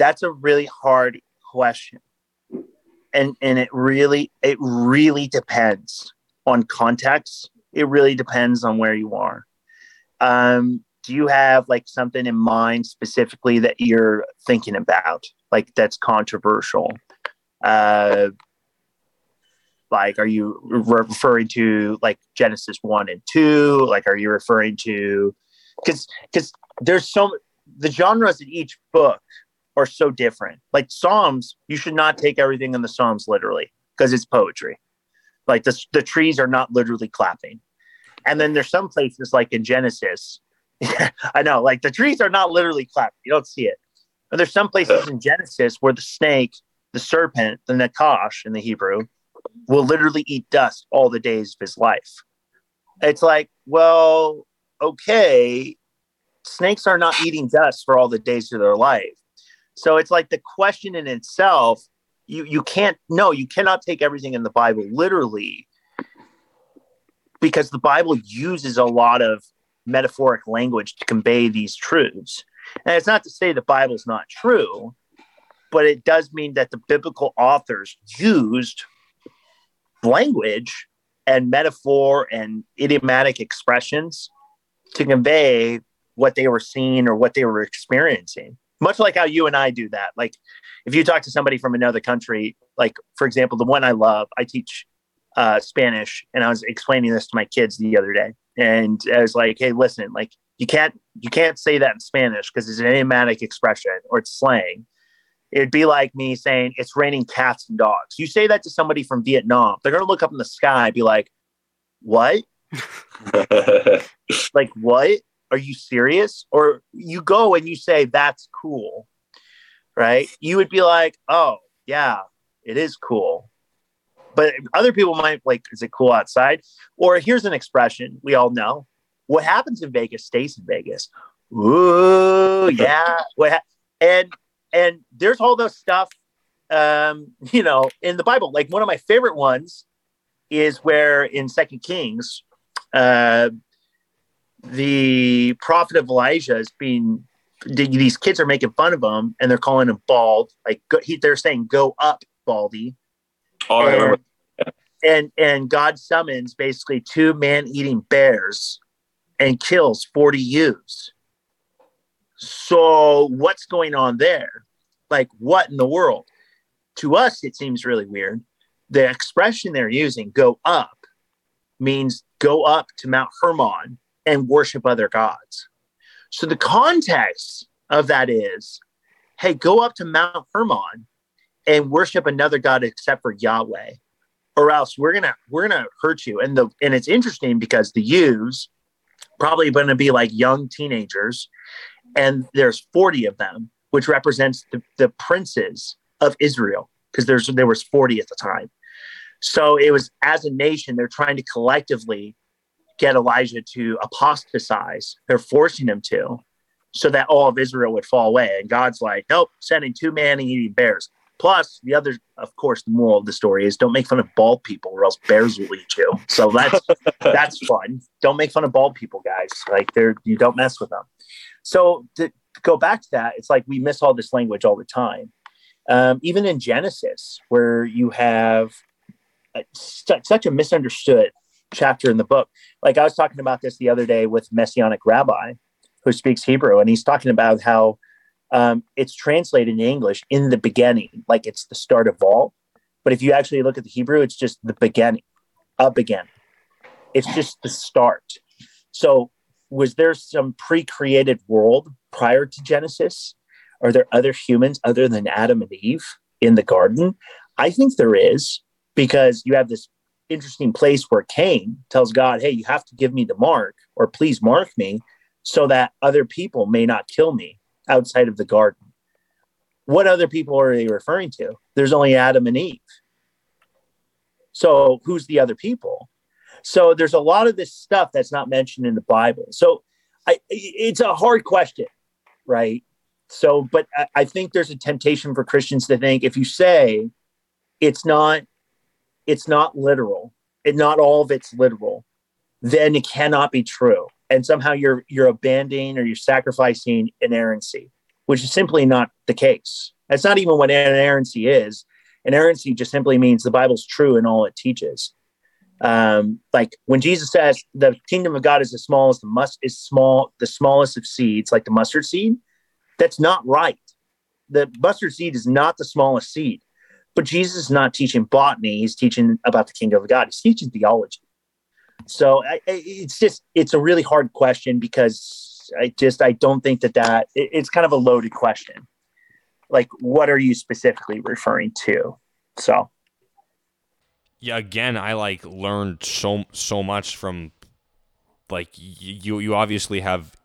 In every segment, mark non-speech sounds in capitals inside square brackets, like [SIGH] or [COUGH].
that's a really hard question. And and it really it really depends on context. It really depends on where you are. Um, do you have like something in mind specifically that you're thinking about, like that's controversial? Uh, like, are you referring to like Genesis one and two? Like, are you referring to because because there's so the genres in each book are so different. Like Psalms, you should not take everything in the Psalms literally because it's poetry. Like the the trees are not literally clapping, and then there's some places like in Genesis. [LAUGHS] I know, like the trees are not literally clapping. You don't see it. And there's some places in Genesis where the snake, the serpent, the nakash in the Hebrew, will literally eat dust all the days of his life. It's like, well, okay, snakes are not eating dust for all the days of their life. So it's like the question in itself, you you can't no, you cannot take everything in the Bible literally because the Bible uses a lot of metaphoric language to convey these truths. And it's not to say the Bible's not true, but it does mean that the biblical authors used language and metaphor and idiomatic expressions to convey what they were seeing or what they were experiencing. Much like how you and I do that. Like if you talk to somebody from another country, like for example, the one I love, I teach uh, Spanish, and I was explaining this to my kids the other day, and I was like, "Hey, listen, like you can't you can't say that in Spanish because it's an idiomatic expression or it's slang. It'd be like me saying it's raining cats and dogs. You say that to somebody from Vietnam, they're gonna look up in the sky and be like, "What? [LAUGHS] like what? Are you serious?" Or you go and you say, "That's cool," right? You would be like, "Oh yeah, it is cool." But other people might like, is it cool outside? Or here's an expression we all know: what happens in Vegas stays in Vegas. Ooh, [LAUGHS] yeah. What ha- and and there's all those stuff, um, you know, in the Bible. Like one of my favorite ones is where in Second Kings, uh, the prophet of Elijah is being. These kids are making fun of him, and they're calling him bald. Like he, they're saying, "Go up, Baldy." Oh, and, and and God summons basically two man-eating bears and kills 40 ewes. So what's going on there? Like what in the world? To us, it seems really weird. The expression they're using, go up, means go up to Mount Hermon and worship other gods. So the context of that is, hey, go up to Mount Hermon and worship another god except for Yahweh, or else we're gonna we're gonna hurt you. And the and it's interesting because the ewes probably to be like young teenagers, and there's 40 of them, which represents the, the princes of Israel because there's there was 40 at the time. So it was as a nation they're trying to collectively get Elijah to apostatize. They're forcing him to, so that all of Israel would fall away. And God's like, nope, sending two man and eating bears. Plus, the other, of course, the moral of the story is don't make fun of bald people, or else bears will eat you. So that's [LAUGHS] that's fun. Don't make fun of bald people, guys. Like they're you don't mess with them. So to go back to that, it's like we miss all this language all the time. Um, even in Genesis, where you have a, such a misunderstood chapter in the book. Like I was talking about this the other day with Messianic Rabbi, who speaks Hebrew, and he's talking about how um, it's translated in English in the beginning, like it's the start of all. But if you actually look at the Hebrew, it's just the beginning, a beginning. It's just the start. So, was there some pre created world prior to Genesis? Are there other humans other than Adam and Eve in the garden? I think there is because you have this interesting place where Cain tells God, Hey, you have to give me the mark, or please mark me so that other people may not kill me outside of the garden. What other people are they referring to? There's only Adam and Eve. So who's the other people? So there's a lot of this stuff that's not mentioned in the Bible. So I, it's a hard question, right? So, but I, I think there's a temptation for Christians to think if you say it's not, it's not literal, and not all of it's literal, then it cannot be true and somehow you're you're abandoning or you're sacrificing inerrancy which is simply not the case. That's not even what inerrancy is. Inerrancy just simply means the Bible's true in all it teaches. Um, like when Jesus says the kingdom of God is the smallest, the must is small, the smallest of seeds, like the mustard seed. That's not right. The mustard seed is not the smallest seed. But Jesus is not teaching botany; he's teaching about the kingdom of God. He's teaching theology. So I, it's just it's a really hard question because I just I don't think that that it, it's kind of a loaded question. Like, what are you specifically referring to? So yeah again i like learned so so much from like you you obviously have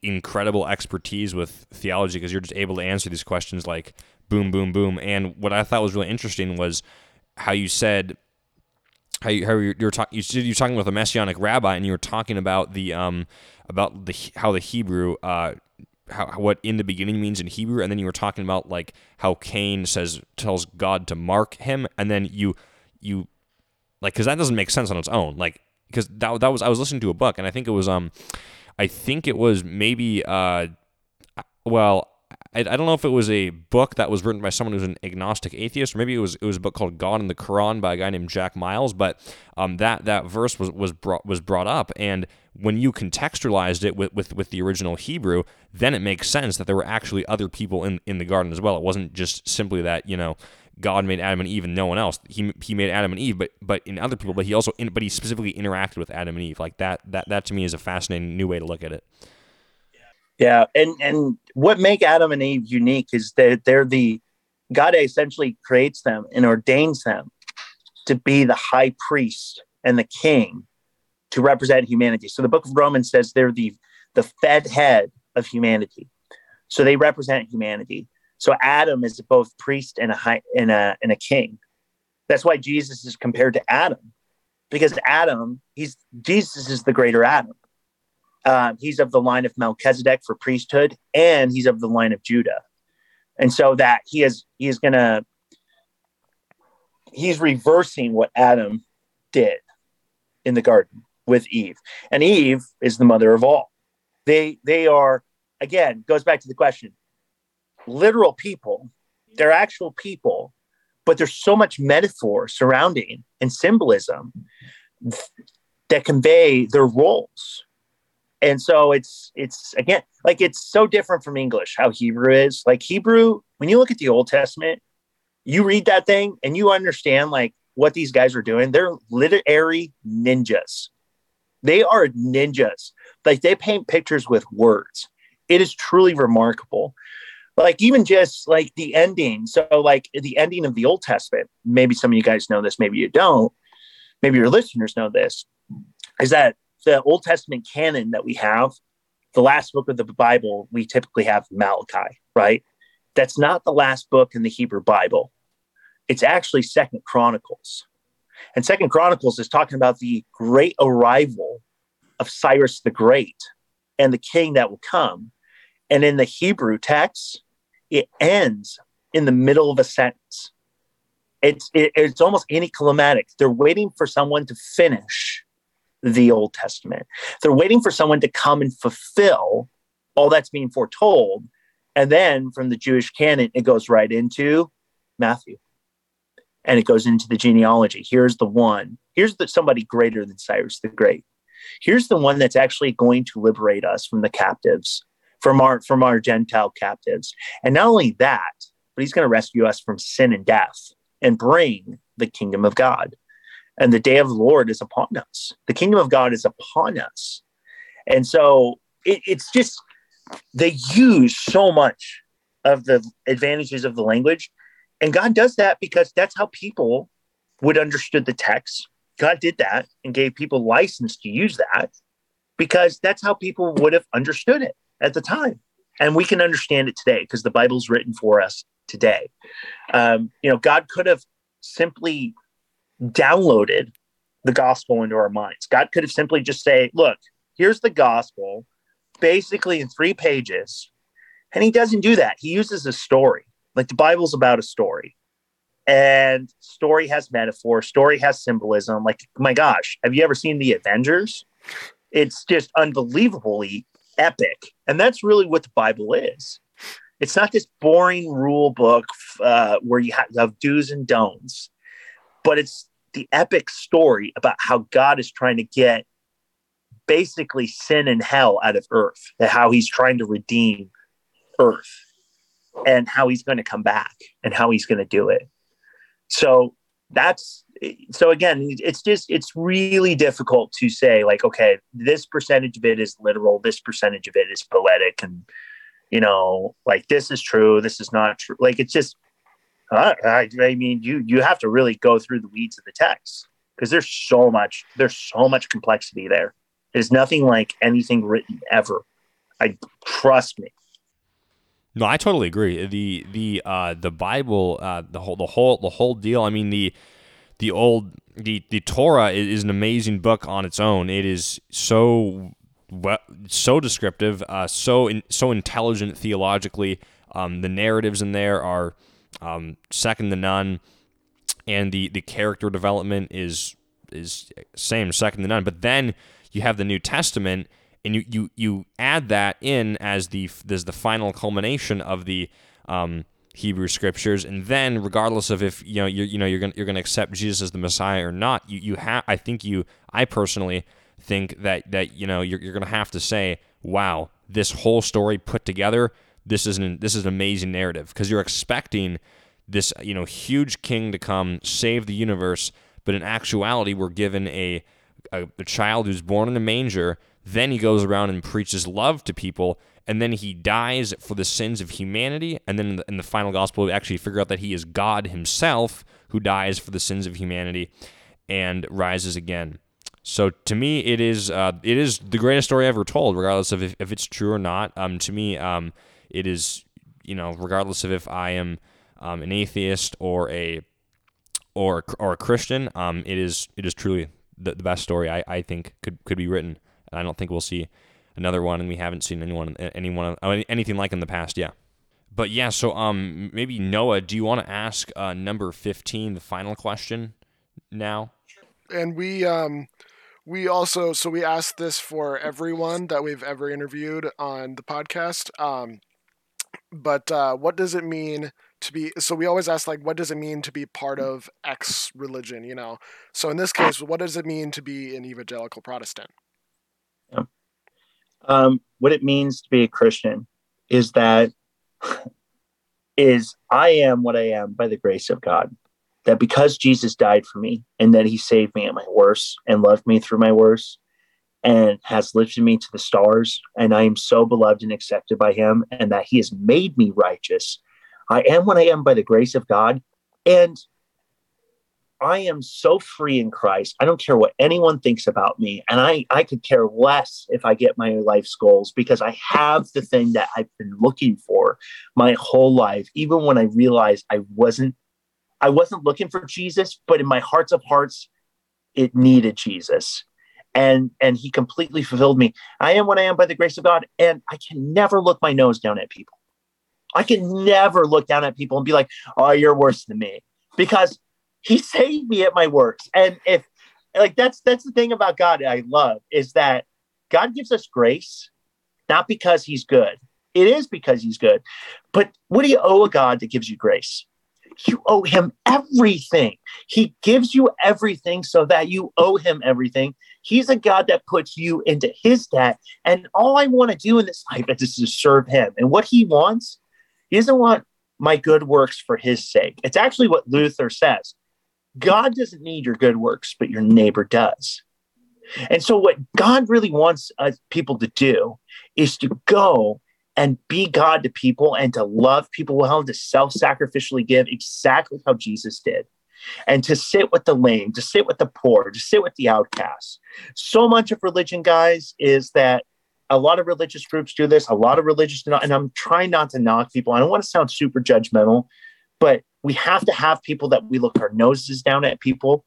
incredible expertise with theology because you're just able to answer these questions like boom boom boom. And what i thought was really interesting was how you said how you how you're, you're talking you you're talking with a messianic rabbi and you were talking about the um about the how the hebrew uh how, what in the beginning means in Hebrew, and then you were talking about like how Cain says tells God to mark him, and then you you like because that doesn't make sense on its own. Like because that that was I was listening to a book and I think it was um I think it was maybe uh well I, I don't know if it was a book that was written by someone who's an agnostic atheist, or maybe it was it was a book called God and the Quran by a guy named Jack Miles. But um, that that verse was was brought was brought up, and when you contextualized it with, with with the original Hebrew, then it makes sense that there were actually other people in in the garden as well. It wasn't just simply that you know God made Adam and Eve and no one else. He, he made Adam and Eve, but but in other people, but he also in, but he specifically interacted with Adam and Eve. Like that that that to me is a fascinating new way to look at it. Yeah, and and what make Adam and Eve unique is that they're the God essentially creates them and ordains them to be the high priest and the king to represent humanity. So the book of Romans says they're the the fed head of humanity. So they represent humanity. So Adam is both priest and a high, and a and a king. That's why Jesus is compared to Adam, because Adam, he's Jesus is the greater Adam. Uh, he's of the line of Melchizedek for priesthood, and he's of the line of Judah, and so that he is he is gonna he's reversing what Adam did in the garden with Eve, and Eve is the mother of all. They they are again goes back to the question literal people, they're actual people, but there's so much metaphor surrounding and symbolism that convey their roles. And so it's it's again like it's so different from English how Hebrew is. Like Hebrew, when you look at the Old Testament, you read that thing and you understand like what these guys are doing. They're literary ninjas. They are ninjas. Like they paint pictures with words. It is truly remarkable like even just like the ending so like the ending of the old testament maybe some of you guys know this maybe you don't maybe your listeners know this is that the old testament canon that we have the last book of the bible we typically have malachi right that's not the last book in the hebrew bible it's actually second chronicles and second chronicles is talking about the great arrival of cyrus the great and the king that will come and in the Hebrew text, it ends in the middle of a sentence. It's it, it's almost anticlimactic. They're waiting for someone to finish the Old Testament. They're waiting for someone to come and fulfill all that's being foretold. And then from the Jewish canon, it goes right into Matthew. And it goes into the genealogy. Here's the one. Here's the somebody greater than Cyrus the Great. Here's the one that's actually going to liberate us from the captives from our from our Gentile captives. And not only that, but he's going to rescue us from sin and death and bring the kingdom of God. And the day of the Lord is upon us. The kingdom of God is upon us. And so it, it's just they use so much of the advantages of the language. And God does that because that's how people would understood the text. God did that and gave people license to use that because that's how people would have understood it at the time. And we can understand it today because the Bible's written for us today. Um, you know, God could have simply downloaded the gospel into our minds. God could have simply just say, look, here's the gospel, basically in three pages. And he doesn't do that. He uses a story. Like the Bible's about a story. And story has metaphor, story has symbolism. Like, my gosh, have you ever seen the Avengers? It's just unbelievably epic. And that's really what the Bible is. It's not this boring rule book uh, where you have, have do's and don'ts, but it's the epic story about how God is trying to get basically sin and hell out of earth, how he's trying to redeem earth and how he's going to come back and how he's going to do it. So that's so again, it's just it's really difficult to say like, okay, this percentage of it is literal, this percentage of it is poetic, and you know, like this is true, this is not true. Like it's just, uh, I, I mean, you you have to really go through the weeds of the text because there's so much there's so much complexity there. There's nothing like anything written ever. I trust me. No, I totally agree. The the uh, the Bible, uh, the whole the whole the whole deal. I mean the the old the the Torah is, an amazing book on its own. It is so well, so descriptive, uh, so in, so intelligent theologically. Um, the narratives in there are um, second to none, and the the character development is is same second to none. But then you have the New Testament and you you you add that in as the as the final culmination of the um, Hebrew scriptures, and then regardless of if you know you're you know you're gonna you're gonna accept Jesus as the Messiah or not, you you have I think you I personally think that that you know you're you're gonna have to say, wow, this whole story put together, this is an this is an amazing narrative because you're expecting this you know huge king to come save the universe, but in actuality, we're given a a, a child who's born in a manger then he goes around and preaches love to people, and then he dies for the sins of humanity. And then in the, in the final gospel, we actually figure out that he is God himself who dies for the sins of humanity and rises again. So to me, it is uh, it is the greatest story ever told, regardless of if, if it's true or not. Um, to me, um, it is you know regardless of if I am um, an atheist or a or or a Christian, um, it is it is truly the, the best story I, I think could could be written. And I don't think we'll see another one, and we haven't seen anyone anyone anything like in the past. Yeah. But yeah, so um, maybe Noah, do you want to ask uh, number fifteen, the final question now? And we um, we also so we asked this for everyone that we've ever interviewed on the podcast. Um, but uh, what does it mean to be? So we always ask like, what does it mean to be part of X religion? You know. So in this case, what does it mean to be an evangelical Protestant? um, what it means to be a Christian is that [LAUGHS] is I am what I am by the grace of God. That because Jesus died for me and that he saved me at my worst and loved me through my worst and has lifted me to the stars, and I am so beloved and accepted by him, and that he has made me righteous. I am what I am by the grace of God. And I am so free in Christ. I don't care what anyone thinks about me. And I, I could care less if I get my life's goals because I have the thing that I've been looking for my whole life, even when I realized I wasn't I wasn't looking for Jesus, but in my hearts of hearts, it needed Jesus. And and he completely fulfilled me. I am what I am by the grace of God. And I can never look my nose down at people. I can never look down at people and be like, oh, you're worse than me. Because he saved me at my worst. And if like that's that's the thing about God I love is that God gives us grace not because he's good. It is because he's good. But what do you owe a God that gives you grace? You owe him everything. He gives you everything so that you owe him everything. He's a God that puts you into his debt. And all I want to do in this life is to serve him. And what he wants, he doesn't want my good works for his sake. It's actually what Luther says. God doesn't need your good works, but your neighbor does. And so, what God really wants us people to do is to go and be God to people and to love people well, to self sacrificially give exactly how Jesus did, and to sit with the lame, to sit with the poor, to sit with the outcasts. So much of religion, guys, is that a lot of religious groups do this, a lot of religious, and I'm trying not to knock people. I don't want to sound super judgmental, but we have to have people that we look our noses down at people.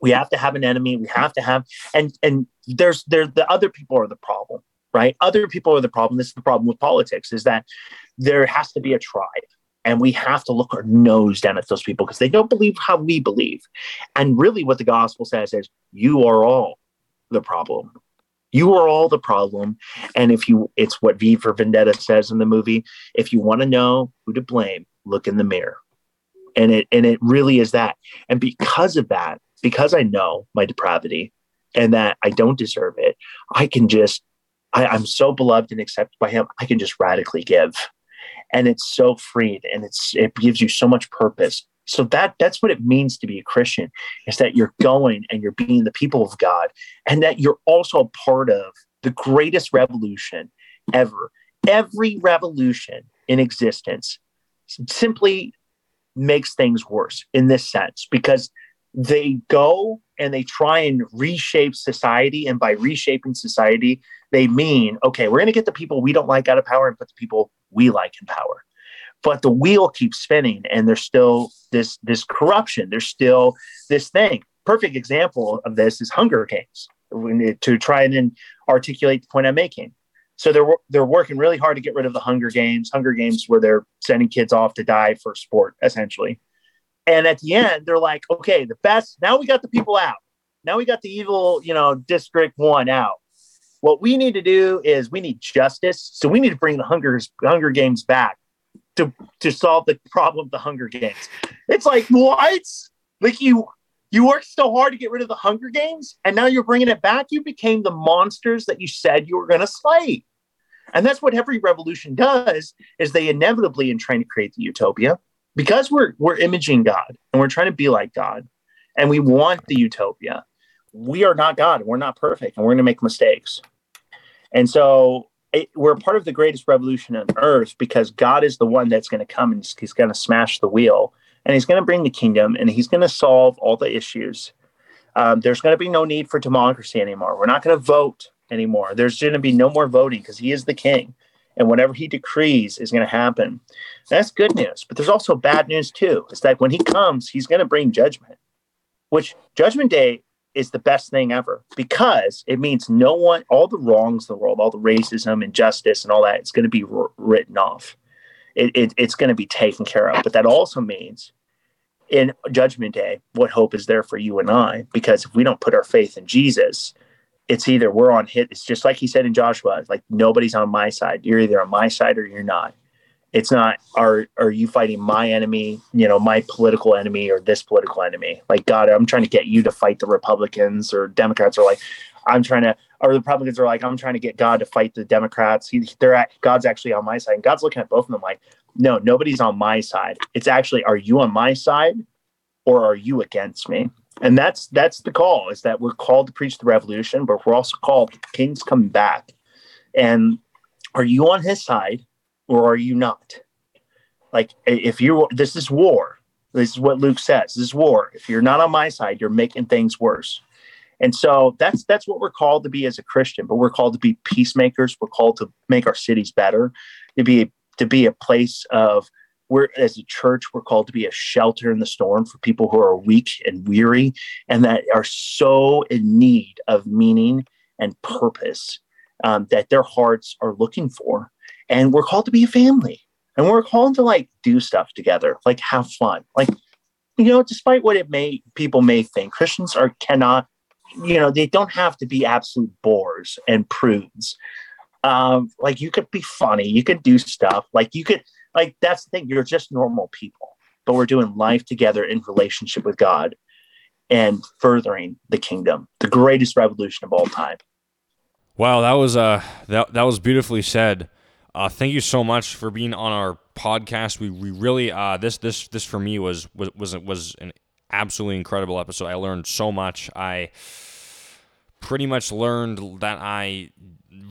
We have to have an enemy. We have to have and and there's there the other people are the problem, right? Other people are the problem. This is the problem with politics is that there has to be a tribe. And we have to look our nose down at those people because they don't believe how we believe. And really, what the gospel says is, you are all the problem. You are all the problem. And if you, it's what V for Vendetta says in the movie. If you want to know who to blame, look in the mirror. And it, and it really is that. And because of that, because I know my depravity and that I don't deserve it, I can just, I, I'm so beloved and accepted by him. I can just radically give. And it's so freed and it's, it gives you so much purpose so that that's what it means to be a christian is that you're going and you're being the people of god and that you're also a part of the greatest revolution ever every revolution in existence simply makes things worse in this sense because they go and they try and reshape society and by reshaping society they mean okay we're going to get the people we don't like out of power and put the people we like in power. But the wheel keeps spinning and there's still this this corruption. There's still this thing. Perfect example of this is hunger games to try and articulate the point i'm making. So they're they're working really hard to get rid of the hunger games. Hunger games where they're sending kids off to die for sport essentially and at the end they're like okay the best now we got the people out now we got the evil you know district one out what we need to do is we need justice so we need to bring the hunger hunger games back to to solve the problem of the Hunger Games. It's like what? Like you you worked so hard to get rid of the Hunger Games, and now you're bringing it back. You became the monsters that you said you were going to slay, and that's what every revolution does. Is they inevitably, in trying to create the utopia, because we're we're imaging God and we're trying to be like God, and we want the utopia. We are not God. We're not perfect, and we're going to make mistakes. And so it, we're part of the greatest revolution on earth because God is the one that's going to come and he's going to smash the wheel and he's going to bring the kingdom and he's going to solve all the issues. Um, there's going to be no need for democracy anymore. We're not going to vote anymore. There's going to be no more voting because he is the king and whatever he decrees is going to happen. That's good news. But there's also bad news too. It's that when he comes, he's going to bring judgment, which judgment day is the best thing ever because it means no one, all the wrongs in the world, all the racism, injustice, and all that, it's going to be r- written off. It, it, it's going to be taken care of. But that also means in Judgment Day, what hope is there for you and I? Because if we don't put our faith in Jesus, it's either we're on hit. It's just like he said in Joshua, it's like nobody's on my side. You're either on my side or you're not. It's not are are you fighting my enemy, you know, my political enemy or this political enemy? Like God, I'm trying to get you to fight the Republicans or Democrats are like I'm trying to or the Republicans are like I'm trying to get God to fight the Democrats. He, they're at God's actually on my side. And God's looking at both of them like, no, nobody's on my side. It's actually are you on my side or are you against me? And that's that's the call is that we're called to preach the revolution, but we're also called the king's coming back. And are you on his side or are you not? Like, if you this is war. This is what Luke says. This is war. If you're not on my side, you're making things worse. And so that's that's what we're called to be as a Christian. But we're called to be peacemakers. We're called to make our cities better, to be to be a place of we're as a church we're called to be a shelter in the storm for people who are weak and weary and that are so in need of meaning and purpose um, that their hearts are looking for. And we're called to be a family. And we're called to like do stuff together like have fun. Like you know despite what it may people may think christians are cannot you know they don't have to be absolute bores and prudes. Um like you could be funny you could do stuff like you could like that's the thing you're just normal people but we're doing life together in relationship with god and furthering the kingdom the greatest revolution of all time wow that was uh that, that was beautifully said uh, thank you so much for being on our podcast. We, we really uh, this this this for me was was was was an absolutely incredible episode. I learned so much. I pretty much learned that I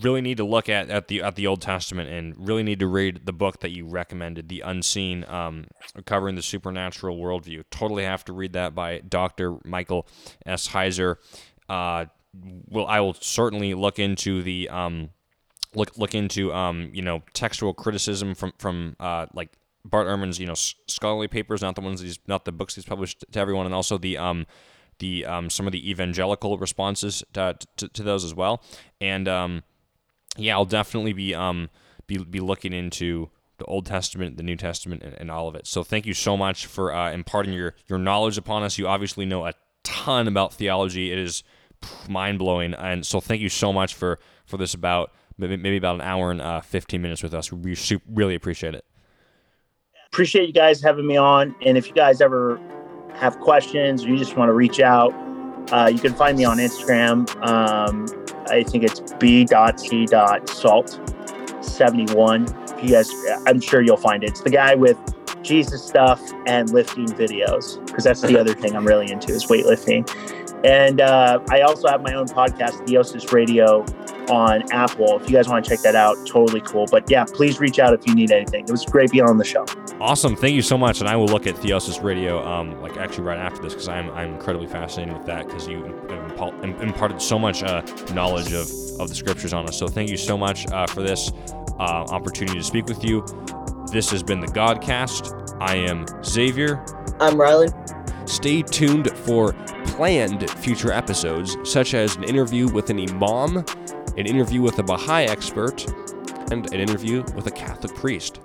really need to look at, at the at the Old Testament and really need to read the book that you recommended, The Unseen, um, covering the supernatural worldview. Totally have to read that by Dr. Michael S. Heiser. Uh, well, I will certainly look into the um, look look into um, you know textual criticism from from uh, like Bart Ehrman's you know scholarly papers, not the ones he's not the books he's published to everyone, and also the um, the um, some of the evangelical responses to, to, to those as well. And um, yeah, I'll definitely be um, be be looking into the Old Testament, the New Testament, and, and all of it. So thank you so much for uh, imparting your your knowledge upon us. You obviously know a ton about theology. It is mind blowing. And so thank you so much for for this about maybe, about an hour and uh, 15 minutes with us. We really appreciate it. Appreciate you guys having me on. And if you guys ever have questions or you just want to reach out, uh, you can find me on Instagram. Um, I think it's b.t.salt71. If you guys, I'm sure you'll find it. It's the guy with Jesus stuff and lifting videos because that's the [LAUGHS] other thing I'm really into is weightlifting. And uh, I also have my own podcast, Theosis Radio, on Apple. If you guys want to check that out, totally cool. But yeah, please reach out if you need anything. It was great being on the show. Awesome, thank you so much. And I will look at Theosis Radio, um, like actually right after this, because I'm I'm incredibly fascinated with that because you imparted so much uh, knowledge of of the scriptures on us. So thank you so much uh, for this uh, opportunity to speak with you. This has been the Godcast. I am Xavier. I'm Rylan. Stay tuned for planned future episodes, such as an interview with an imam, an interview with a Baha'i expert, and an interview with a Catholic priest.